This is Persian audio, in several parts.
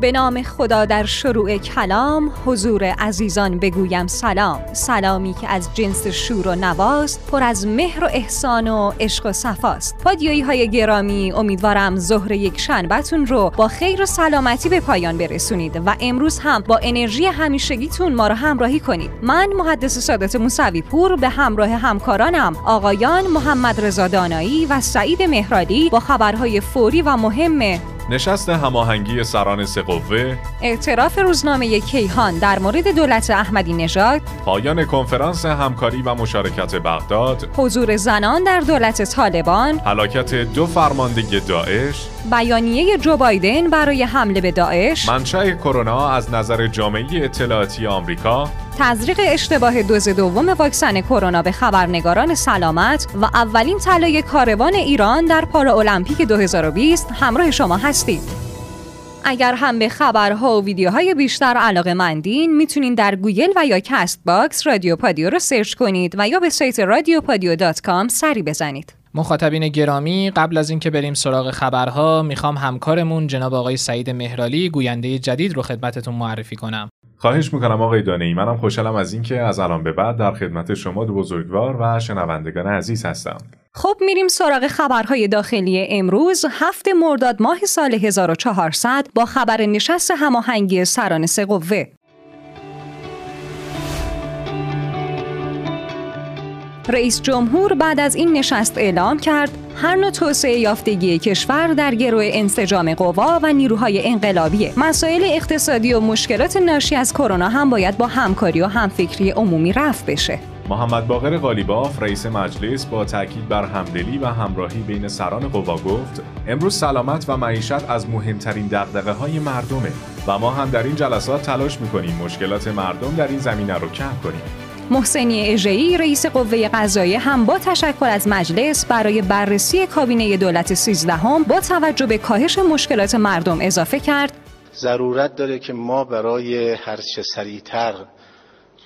به نام خدا در شروع کلام حضور عزیزان بگویم سلام. سلامی که از جنس شور و نواست پر از مهر و احسان و عشق و صفاست. پادیایی های گرامی امیدوارم ظهر یک شنبهتون رو با خیر و سلامتی به پایان برسونید و امروز هم با انرژی همیشگیتون ما رو همراهی کنید. من محدث سادات موسوی پور به همراه همکارانم آقایان محمد رضا دانایی و سعید مهرادی با خبرهای فوری و مهم نشست هماهنگی سران سقوه اعتراف روزنامه کیهان در مورد دولت احمدی نژاد. پایان کنفرانس همکاری و مشارکت بغداد. حضور زنان در دولت طالبان. هلاکت دو فرمانده داعش. بیانیه جو بایدن برای حمله به داعش. منشأ کرونا از نظر جامعه اطلاعاتی آمریکا. تزریق اشتباه دوز دوم واکسن کرونا به خبرنگاران سلامت و اولین طلای کاروان ایران در پارالمپیک 2020 همراه شما هستیم. اگر هم به خبرها و ویدیوهای بیشتر علاقه مندین می‌تونین در گوگل و یا Castbox رادیو پادیو رو سرچ کنید و یا به سایت رادیو پادیو dot com سری بزنید. مخاطبین گرامی قبل از اینکه بریم سراغ خبرها می‌خوام همکارمون جناب آقای سعید مهرالی گوینده جدید رو خدمتتون معرفی کنم. خواهش می‌کنم آقای دانه ای منم خوشحالم از اینکه از الان به بعد در خدمت شما دو بزرگوار و شنوندگان عزیز هستم. خب میریم سراغ خبرهای داخلی امروز هفتم مرداد ماه سال 1400 با خبر نشست هماهنگی سران سه قوه. رئیس جمهور بعد از این نشست اعلام کرد هر نوع توسعه یافتگی کشور در گروه انسجام قوا و نیروهای انقلابی. مسائل اقتصادی و مشکلات ناشی از کرونا هم باید با همکاری و همفکری عمومی رفع بشه. محمد باقر قالیباف رئیس مجلس با تاکید بر همدلی و همراهی بین سران قوا گفت امروز سلامت و معیشت از مهمترین دغدغه های مردمه و ما هم در این جلسات تلاش می‌کنیم مشکلات مردم در این زمینه رو کم کنیم. محسنی اژه‌ای رئیس قوه قضاییه هم با تشکر از مجلس برای بررسی کابینه دولت 13 هم با توجه به کاهش مشکلات مردم اضافه کرد. ضرورت داره که ما برای هرچه سریعتر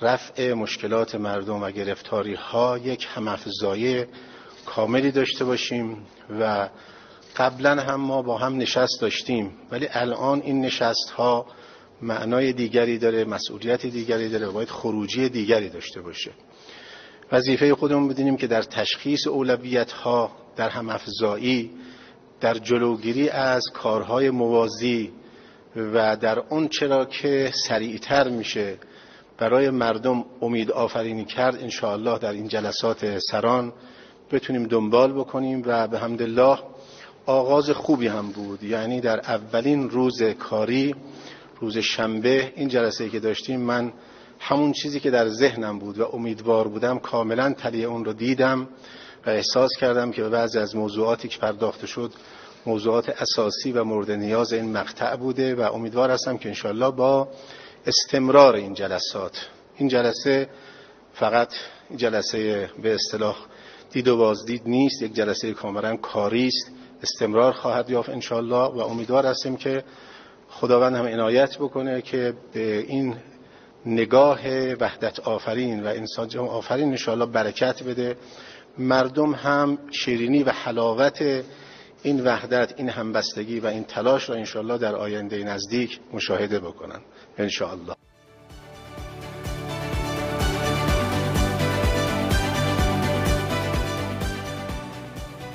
رفع مشکلات مردم و گرفتاری ها یک همافزایی کاملی داشته باشیم و قبلا هم ما با هم نشست داشتیم ولی الان این نشست ها معنای دیگری داره مسئولیت دیگری داره و باید خروجی دیگری داشته باشه. وظیفه خودمون بدونیم که در تشخیص اولویت ها در هم افزایی در جلوگیری از کارهای موازی و در اون چرا که سریعتر میشه برای مردم امید آفرینی کرد انشاءالله در این جلسات سران بتونیم دنبال بکنیم و به حمدالله آغاز خوبی هم بود. یعنی در اولین روز کاری روز شنبه این جلسه که داشتیم من همون چیزی که در ذهنم بود و امیدوار بودم کاملا تلیه اون رو دیدم و احساس کردم که بعضی از موضوعاتی که پرداخته شد موضوعات اساسی و مورد نیاز این مقطع بوده و امیدوار هستم که انشالله با استمرار این جلسات. این جلسه فقط جلسه به اصطلاح دید و بازدید نیست یک جلسه کاملا کاری است. استمرار خواهد یافت انشالله و امیدوار هستیم که خداوند هم عنایت بکنه که به این نگاه وحدت آفرین و انسان آفرین انشاءالله برکت بده. مردم هم شیرینی و حلاوت این وحدت این همبستگی و این تلاش را انشاءالله در آینده نزدیک مشاهده بکنن انشاءالله.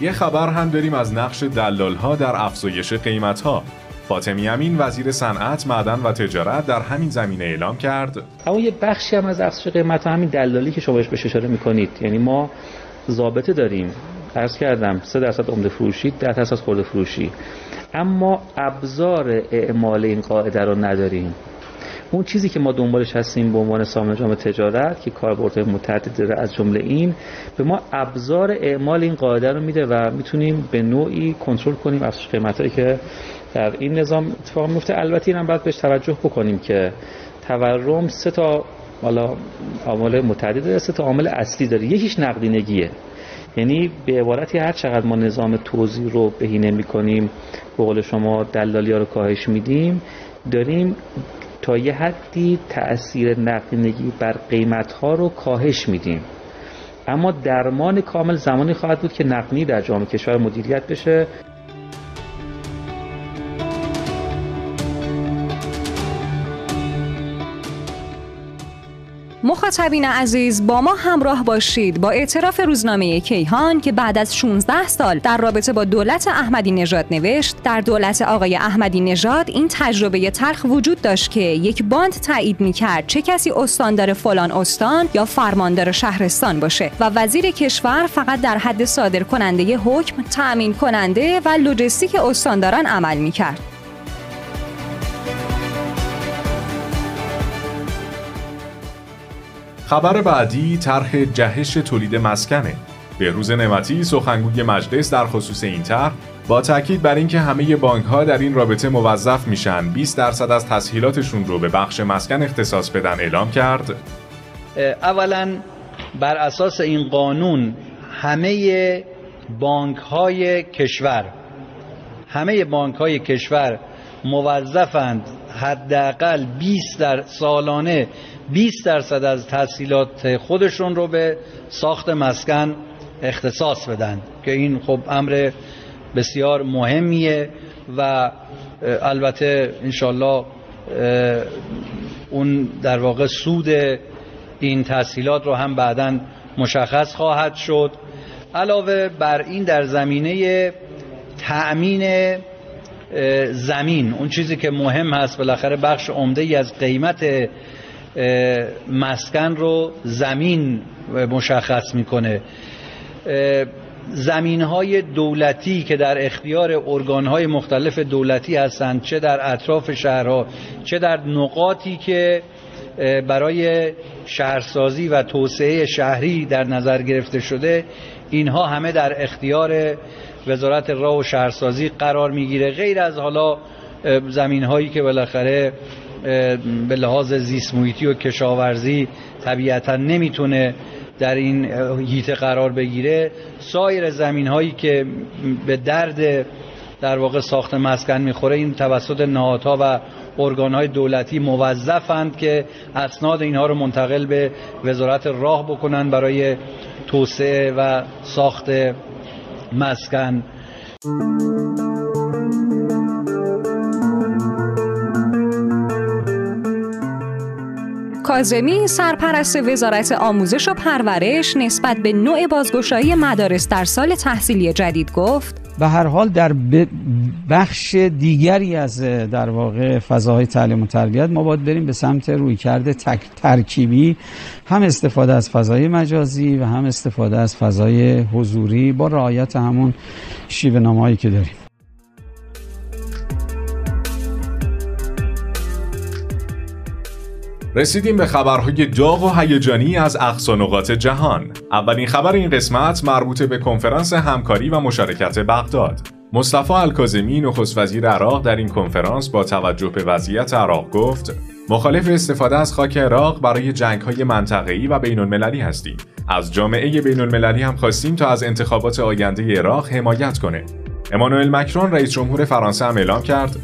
یه خبر هم داریم از نقش دلال ها در افزایش قیمت ها فاطمی امین وزیر صنعت، معدن و تجارت در همین زمینه اعلام کرد. اما یه بخشی هم از افزایش قیمت همین دلالی که شما بهش اشاره می‌کنید. یعنی ما ضابطه داریم. عرض کردم 3 درصد عمده فروشی 10 درصد خورده فروشی. اما ابزار اعمال این قاعده رو نداریم. اون چیزی که ما دنبالش هستیم به عنوان سامانه جامعه تجارت که کاربردهای متعدد داره از جمله این به ما ابزار اعمال این قاعده رو میده و می‌تونیم به نوعی کنترل کنیم افزایش قیمتایی که در این نظام اتفاق میفته. البته اینم باید بهش توجه بکنیم که تورم سه تا حالا عامل متعدد داره سه تا عامل اصلی داره. یکیش نقدینگیه. یعنی به عبارتی هر چقدر ما نظام توزیع رو بهینه می‌کنیم به قول شما دلالی ها رو کاهش میدیم داریم تا یه حدی تأثیر نقدینگی بر قیمت ها رو کاهش میدیم. اما درمان کامل زمانی خواهد بود که نقدی در جامعه کشور مدیریت بشه. مخاطبین عزیز با ما همراه باشید با اعتراف روزنامه کیهان که بعد از 16 سال در رابطه با دولت احمدی نژاد نوشت در دولت آقای احمدی نژاد این تجربه تلخ وجود داشت که یک باند تایید می‌کرد چه کسی استاندار فلان استان یا فرماندار شهرستان باشه و وزیر کشور فقط در حد صادر کننده حکم تأمین کننده و لوجستیک استانداران عمل می‌کرد. خبر بعدی طرح جهش تولید مسکنه روز نعمتی سخنگوی مجلس در خصوص این طرح با تاکید بر اینکه همه بانک ها در این رابطه موظف میشن 20 درصد از تسهیلاتشون رو به بخش مسکن اختصاص بدن اعلام کرد. اولا بر اساس این قانون همه بانک های کشور همه بانک های کشور موظفند حداقل 20 در سالانه 20 درصد از تحصیلات خودشون رو به ساخت مسکن اختصاص بدن که این خب امر بسیار مهمیه و البته انشالله اون در واقع سود این تحصیلات رو هم بعدا مشخص خواهد شد. علاوه بر این در زمینه تأمین زمین اون چیزی که مهم هست بالاخره بخش عمده ای از قیمت مسکن رو زمین مشخص می‌کنه. زمین های دولتی که در اختیار ارگان های مختلف دولتی هستند چه در اطراف شهرها چه در نقاطی که برای شهرسازی و توسعه شهری در نظر گرفته شده اینها همه در اختیار وزارت راه و شهرسازی قرار می‌گیره. غیر از حالا زمین هایی که بالاخره به لحاظ زیست محیطی و کشاورزی طبیعتا نمی‌تونه در این هیته قرار بگیره. سایر زمین هایی که به درد در واقع ساخت مسکن می‌خوره این توسط نهادها و ارگان های دولتی موظفند که اسناد اینها رو منتقل به وزارت راه بکنن برای توسعه و ساخت مسکن. کازمی سرپرست وزارت آموزش و پرورش نسبت به نوع بازگشایی مدارس در سال تحصیلی جدید گفت. به هر حال در بخش دیگری از در واقع فضاهای تعلیم و تربیت ما باید بریم به سمت روی تک ترکیبی. هم استفاده از فضای مجازی و هم استفاده از فضای حضوری با رعایت همون شیوه نامهایی که داریم. رسیدیم به خبرهای داغ و هیجانی از اقصا نقاط جهان. اولین خبر این قسمت مربوط به کنفرانس همکاری و مشارکت بغداد. مصطفی الکاظمی نخست وزیر عراق در این کنفرانس با توجه به وضعیت عراق گفت مخالف استفاده از خاک عراق برای جنگ های منطقه‌ای و بین المللی هستیم. از جامعه بین المللی هم خواستیم تا از انتخابات آینده عراق حمایت کنه. امانوئل مکرون رئیس جمهور فرانسه هم اعلام کرد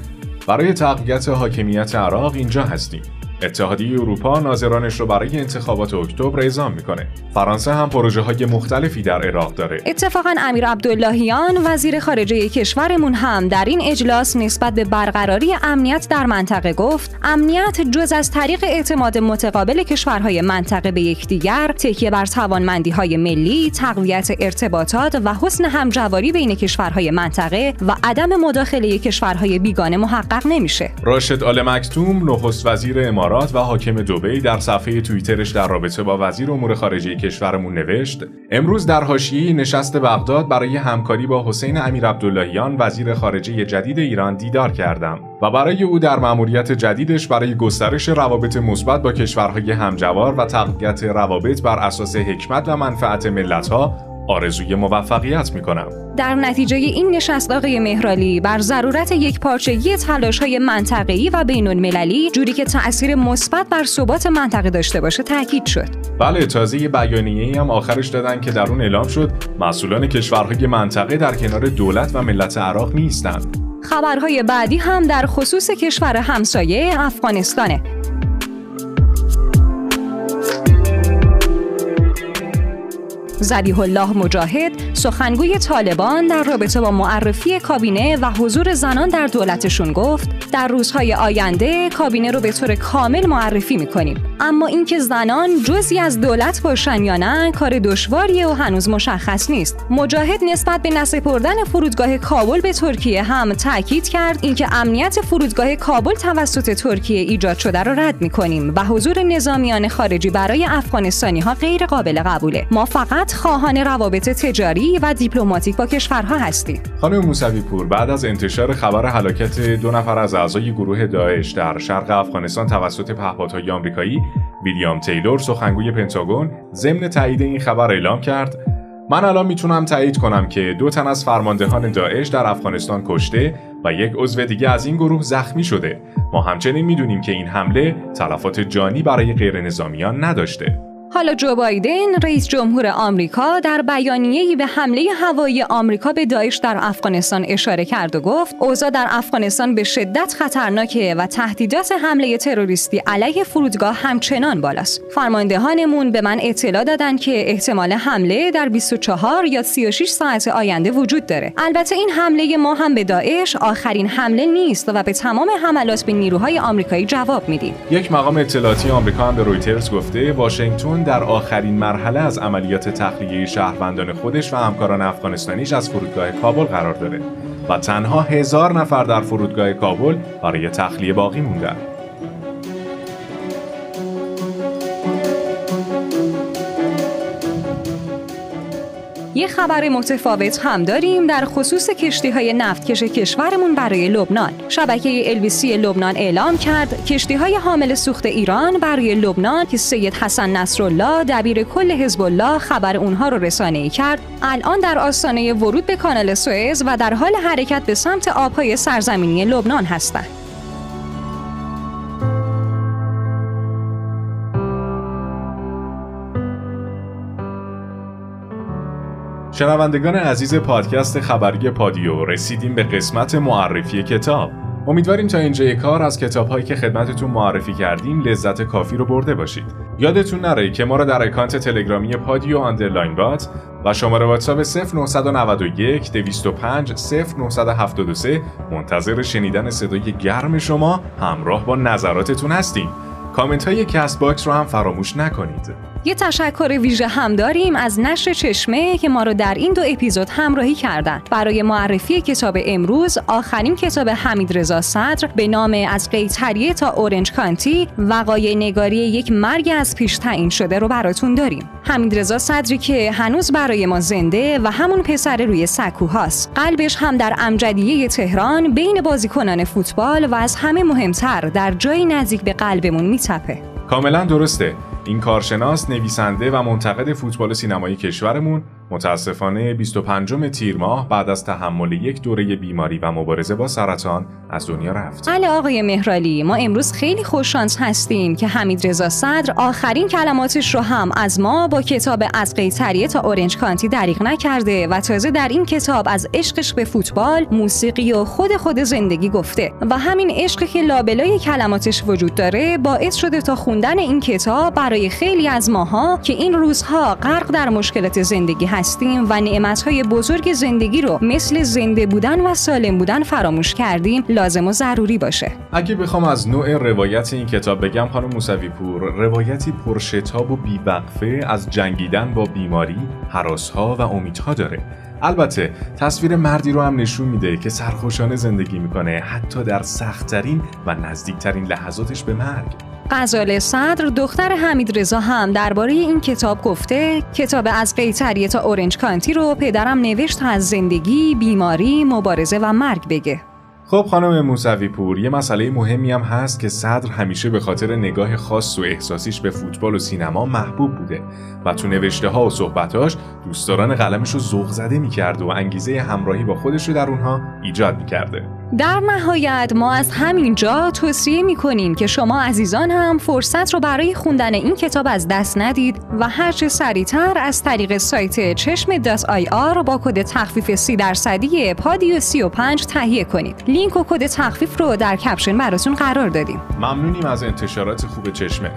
برای تقویت حاکمیت عراق اینجا هستیم. اتحادیه اروپا ناظرانش رو برای انتخابات اکتبر اعزام می‌کنه. فرانسه هم پروژه های مختلفی در عراق داره. اتفاقا امیر عبداللهیان وزیر خارجه کشورمون هم در این اجلاس نسبت به برقراری امنیت در منطقه گفت امنیت جز از طریق اعتماد متقابل کشورهای منطقه به یکدیگر تکیه بر توانمندی های ملی تقویت ارتباطات و حسن همجواری بین کشورهای منطقه و عدم مداخله کشورهای بیگانه محقق نمیشه راشد آل مکتوم نخست وزیر امارات و حاکم دبی در صفحه توییترش در رابطه با وزیر امور خارجه کشورمون نوشت امروز در حاشیه نشست بغداد برای همکاری با حسین امیر عبداللهیان وزیر خارجه جدید ایران دیدار کردم و برای او در مأموریت جدیدش برای گسترش روابط مثبت با کشورهای همجوار و تقویت روابط بر اساس حکمت و منفعت ملتها آرزوی موفقیت می کنم. در نتیجه این نشست آقای مهرالی بر ضرورت یک پارچگی تلاش های منطقه‌ای و بین المللی جوری که تأثیر مثبت بر ثبات منطقه داشته باشه تاکید شد. بله تازه یه بیانیه هم آخرش دادن که در اون اعلام شد مسئولان کشورهای منطقه در کنار دولت و ملت عراق نیستند. خبرهای بعدی هم در خصوص کشور همسایه افغانستانه. زبیح الله مجاهد سخنگوی طالبان در رابطه با معرفی کابینه و حضور زنان در دولتشون گفت در روزهای آینده کابینه رو به طور کامل معرفی می‌کنیم. اما اینکه زنان جزی از دولت باشن یا نه کار دشواریه و هنوز مشخص نیست. مجاهد نسبت به نسپردن فرودگاه کابل به ترکیه هم تاکید کرد اینکه امنیت فرودگاه کابل توسط ترکیه ایجاد شده را رد می‌کنیم و حضور نظامیان خارجی برای افغانستانی ها غیر قابل قبوله. ما فقط خواهان روابط تجاری و دیپلماتیک با کشورها هستیم خانم موسوی پور بعد از انتشار خبر هلاکت دو نفر از اعضای گروه داعش در شرق افغانستان توسط پهپادهای آمریکایی ویلیام تیلور سخنگوی پنتاگون ضمن تایید این خبر اعلام کرد من الان می‌تونم تایید کنم که دو تن از فرماندهان داعش در افغانستان کشته و یک عضو دیگه از این گروه زخمی شده. ما همچنین می‌دونیم که این حمله تلفات جانی برای غیر نظامیان نداشته. حالا جو بایدن رئیس جمهور آمریکا در بیانیه‌ای به حمله هوایی آمریکا به داعش در افغانستان اشاره کرد و گفت اوضاع در افغانستان به شدت خطرناکه و تهدیدات حمله تروریستی علیه فرودگاه همچنان بالاست. فرماندهانمون به من اطلاع دادن که احتمال حمله در 24 یا 36 ساعت آینده وجود داره. البته این حمله ما هم به داعش آخرین حمله نیست و به تمام حملات به نیروهای آمریکایی جواب میدیم. یک مقام اطلاعاتی آمریکا هم به رویترز گفته واشنگتن در آخرین مرحله از عملیات تخلیه شهروندان خودش و همکاران افغانستانیش از فرودگاه کابل قرار داره و تنها هزار نفر در فرودگاه کابل برای تخلیه باقی موندن. یه خبر متفاوت هم داریم در خصوص کشتی های نفتکش کشورمون برای لبنان. شبکه الویسی لبنان اعلام کرد کشتی های حامل سوخت ایران برای لبنان که سید حسن نصرالله دبیر کل حزب الله خبر اونها رو رسانه کرد الان در آستانه ورود به کانال سوئز و در حال حرکت به سمت آبهای سرزمینی لبنان هستند. شنوندگان عزیز پادکست خبری پادیو رسیدیم به قسمت معرفی کتاب. امیدواریم تا اینجای کار از کتاب هایی که خدمتتون معرفی کردیم لذت کافی رو برده باشید. یادتون نره که ما رو در اکانت تلگرامی پادیو underline bot و شماره واتساپ 0991 205 0973 منتظر شنیدن صدای گرم شما همراه با نظراتتون هستیم. کامنت های Castbox رو هم فراموش نکنید. یه تشکر ویژه هم داریم از نشر چشمه که ما رو در این دو اپیزود همراهی کردند. برای معرفی کتاب امروز آخرین کتاب حمید رضا صدر به نام از قیتریه تا اورنج کانتی وقایع نگاری یک مرگ از پیش تعیین شده رو براتون داریم. حمید رضا صدری که هنوز برای ما زنده و همون پسر روی سکوهاست. قلبش هم در امجدیه تهران بین بازیکنان فوتبال و از همه مهمتر در جایی نزدیک به قلبمون میتپه. کاملا درسته این کارشناس نویسنده و منتقد فوتبال سینمایی کشورمون متاسفانه 25 تیر ماه بعد از تحمل یک دوره بیماری و مبارزه با سرطان از دنیا رفت. بله آقای مهرالی ما امروز خیلی خوششانس هستیم که حمید رضا صدر آخرین کلماتش رو هم از ما با کتاب از قیصریه تا اورنج کانتی دریغ نکرده و تازه در این کتاب از عشقش به فوتبال، موسیقی و خود خود زندگی گفته و همین عشقی که لابلای کلماتش وجود داره باعث شده تا خوندن این کتاب برای خیلی از ماها که این روزها غرق در مشکلات زندگی هستیم و نعمتهای بزرگ زندگی رو مثل زنده بودن و سالم بودن فراموش کردیم لازم و ضروری باشه. اگه بخوام از نوع روایت این کتاب بگم خانم موسوی پور روایتی پرشتاب و بیوقفه از جنگیدن با بیماری حراسها و امیدها داره. البته تصویر مردی رو هم نشون میده که سرخوشانه زندگی می‌کنه حتی در سختترین و نزدیکترین لحظاتش به مرگ. غزال صدر دختر حمید رضا هم درباره این کتاب گفته کتاب از قیتریه تا اورنج کانتی رو پدرم نوشت تا از زندگی، بیماری، مبارزه و مرگ بگه. خب خانم موسوی پور یه مسئله مهمی هم هست که صدر همیشه به خاطر نگاه خاص و احساسیش به فوتبال و سینما محبوب بوده و تو نوشته ها و صحبتاش دوستداران قلمش رو زده می‌کرد و انگیزه همراهی با خودش رو در اونها ایجاد می‌کرده در نهایت ما از همین جا توصیه می کنیم که شما عزیزان هم فرصت رو برای خوندن این کتاب از دست ندید و هرچه سریعتر از طریق سایت چشمه dot IR با کد تخفیف سی درصدی پادیو 35 تهیه کنید. لینک و کد تخفیف رو در caption براتون قرار دادیم. ممنونیم از انتشارات خوب چشمه.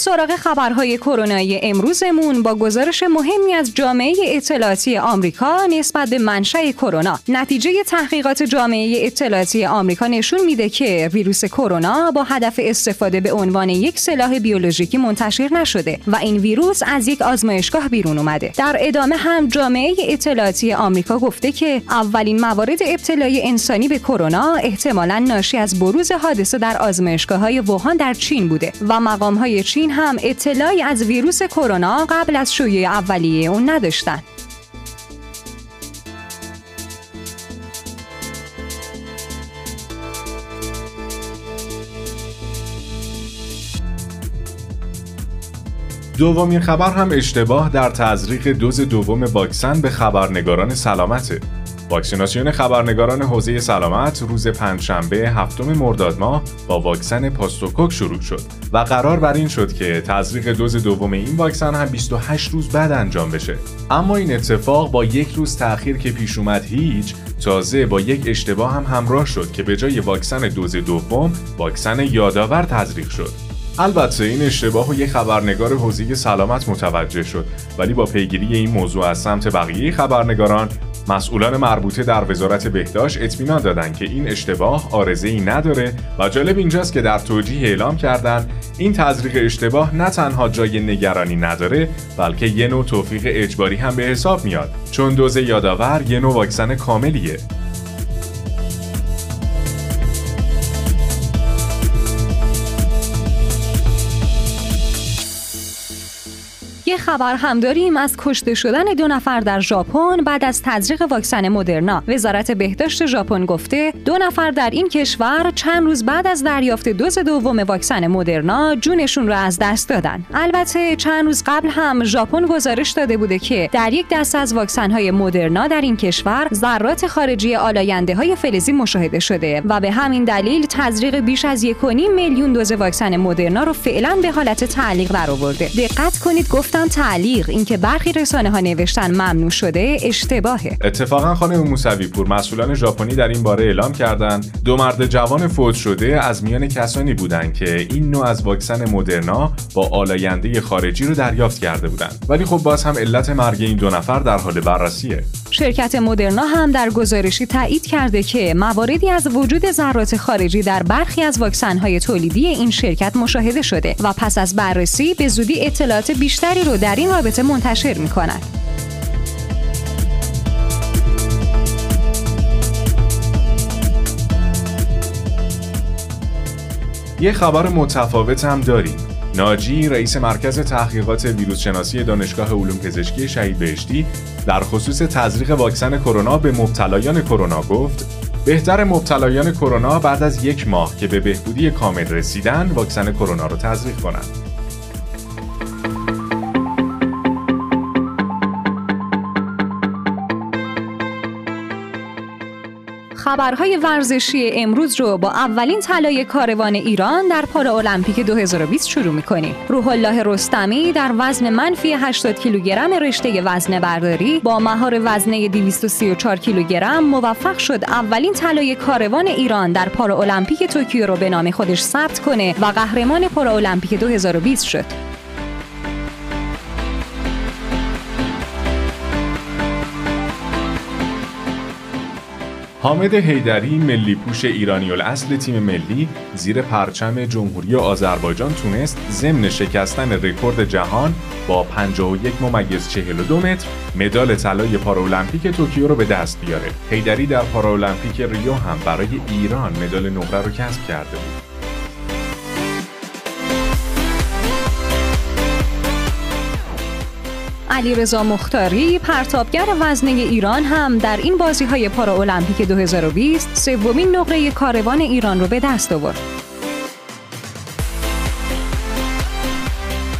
سراغ خبرهای کرونایی امروزمون با گزارش مهمی از جامعه اطلاعاتی آمریکا نسبت به منشأ کرونا. نتیجه تحقیقات جامعه اطلاعاتی آمریکا نشون میده که ویروس کرونا با هدف استفاده به عنوان یک سلاح بیولوژیکی منتشر نشده و این ویروس از یک آزمایشگاه بیرون اومده. در ادامه هم جامعه اطلاعاتی آمریکا گفته که اولین موارد ابتلای انسانی به کرونا احتمالا ناشی از بروز حادثه در آزمایشگاه های ووهان در چین بوده و مقام های چین هم اطلاعی از ویروس کرونا قبل از شیوع اولیه اون نداشتند. دومین خبر هم اشتباه در تزریق دوز دوم واکسن به خبرنگاران سلامته. واکسیناسیون خبرنگاران حوزه سلامت روز پنجشنبه هفتم مرداد ماه با واکسن پاستوکوک شروع شد و قرار بر این شد که تزریق دوز دوم این واکسن هم 28 روز بعد انجام بشه اما این اتفاق با یک روز تأخیر که پیش اومد هیچ تازه با یک اشتباه هم همراه شد که به جای واکسن دوز دوم واکسن یادآور تزریق شد البته این اشتباه و یک خبرنگار حوزه سلامت متوجه شد ولی با پیگیری این موضوع از سمت بقیه خبرنگاران مسئولان مربوطه در وزارت بهداشت اطمینان دادند که این اشتباه آرزه نداره و جالب اینجاست که در توجیه اعلام کردند این تزریق اشتباه نه تنها جای نگرانی نداره بلکه یه نوع توفیق اجباری هم به حساب میاد. چون دوز یادآور یه نوع واکسن کاملیه. خبر هم داریم از کشته شدن دو نفر در ژاپن بعد از تزریق واکسن مدرنا. وزارت بهداشت ژاپن گفته دو نفر در این کشور چند روز بعد از دریافت دوز دوم واکسن مدرنا جونشون را از دست دادن. البته چند روز قبل هم ژاپن گزارش داده بوده که در یک دسته از واکسن های مدرنا در این کشور ذرات خارجی آلاینده های فلزی مشاهده شده و به همین دلیل تزریق بیش از 1.5 میلیون دوز واکسن مدرنا رو فعلا به حالت تعلیق درآورده. دقت کنید گفتم تعلیق اینکه برخی رسانه ها نوشتن ممنوع شده اشتباهه. اتفاقا خانم موسوی پور مسئولان ژاپنی در این باره اعلام کردند دو مرد جوان فوت شده از میان کسانی بودند که این نوع از واکسن مدرنا با آلاینده خارجی رو دریافت کرده بودند. ولی خب باز هم علت مرگ این دو نفر در حال بررسیه. شرکت مدرنا هم در گزارشی تایید کرده که مواردی از وجود ذرات خارجی در برخی از واکسن‌های تولیدی این شرکت مشاهده شده و پس از بررسی به زودی اطلاعات بیشتری رو در این رابطه منتشر می کند. یه خبر متفاوت هم داریم. ناجی رئیس مرکز تحقیقات ویروس شناسی دانشگاه علوم پزشکی شهید بهشتی در خصوص تزریق واکسن کرونا به مبتلایان کرونا گفت بهتر مبتلایان کرونا بعد از یک ماه که به بهبودی کامل رسیدن واکسن کرونا رو تزریق کنند. خبرهای ورزشی امروز رو با اولین طلای کاروان ایران در المپیک 2020 شروع می‌کنیم. روح الله رستمی در وزن منفی 80 کیلوگرم رشته وزنه برداری با مهار وزنه 234 کیلوگرم موفق شد اولین طلای کاروان ایران در المپیک توکیو رو به نام خودش ثبت کنه و قهرمان المپیک 2020 شد. حامد حیدری ملی پوش ایرانی الاصل تیم ملی زیر پرچم جمهوری آذربایجان تونست ضمن شکستن رکورد جهان با 51 ممیز 42 متر مدال طلای پارالمپیک توکیو رو به دست بیاره. حیدری در پارالمپیک ریو هم برای ایران مدال نقره رو کسب کرده بود. علیرضا مختاری پرتابگر وزنه ایران هم در این بازی های پارالمپیک 2020 سومین نقره کاروان ایران رو به دست آورد.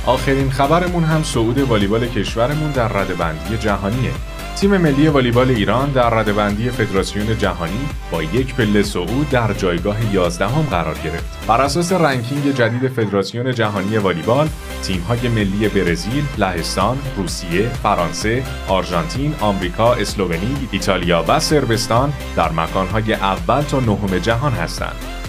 آخرین خبرمون هم صعود والیبال کشورمون در ردبندی جهانیه. تیم ملی والیبال ایران در ردبندی فدراسیون جهانی با یک پله صعود در جایگاه 11 هم قرار گرفت. بر اساس رنکینگ جدید فدراسیون جهانی والیبال، تیم‌های ملی برزیل، لهستان، روسیه، فرانسه، آرژانتین، آمریکا، اسلوونی، ایتالیا و سربستان در مکانهای اول تا نهم جهان هستند.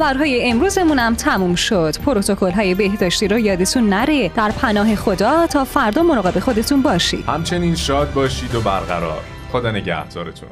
خبرهای امروزمون هم تموم شد. پروتکل های بهداشتی رو یادتون نره. در پناه خدا تا فردا مراقب خودتون باشید. همچنین شاد باشید و برقرار. خدا نگهدارتون.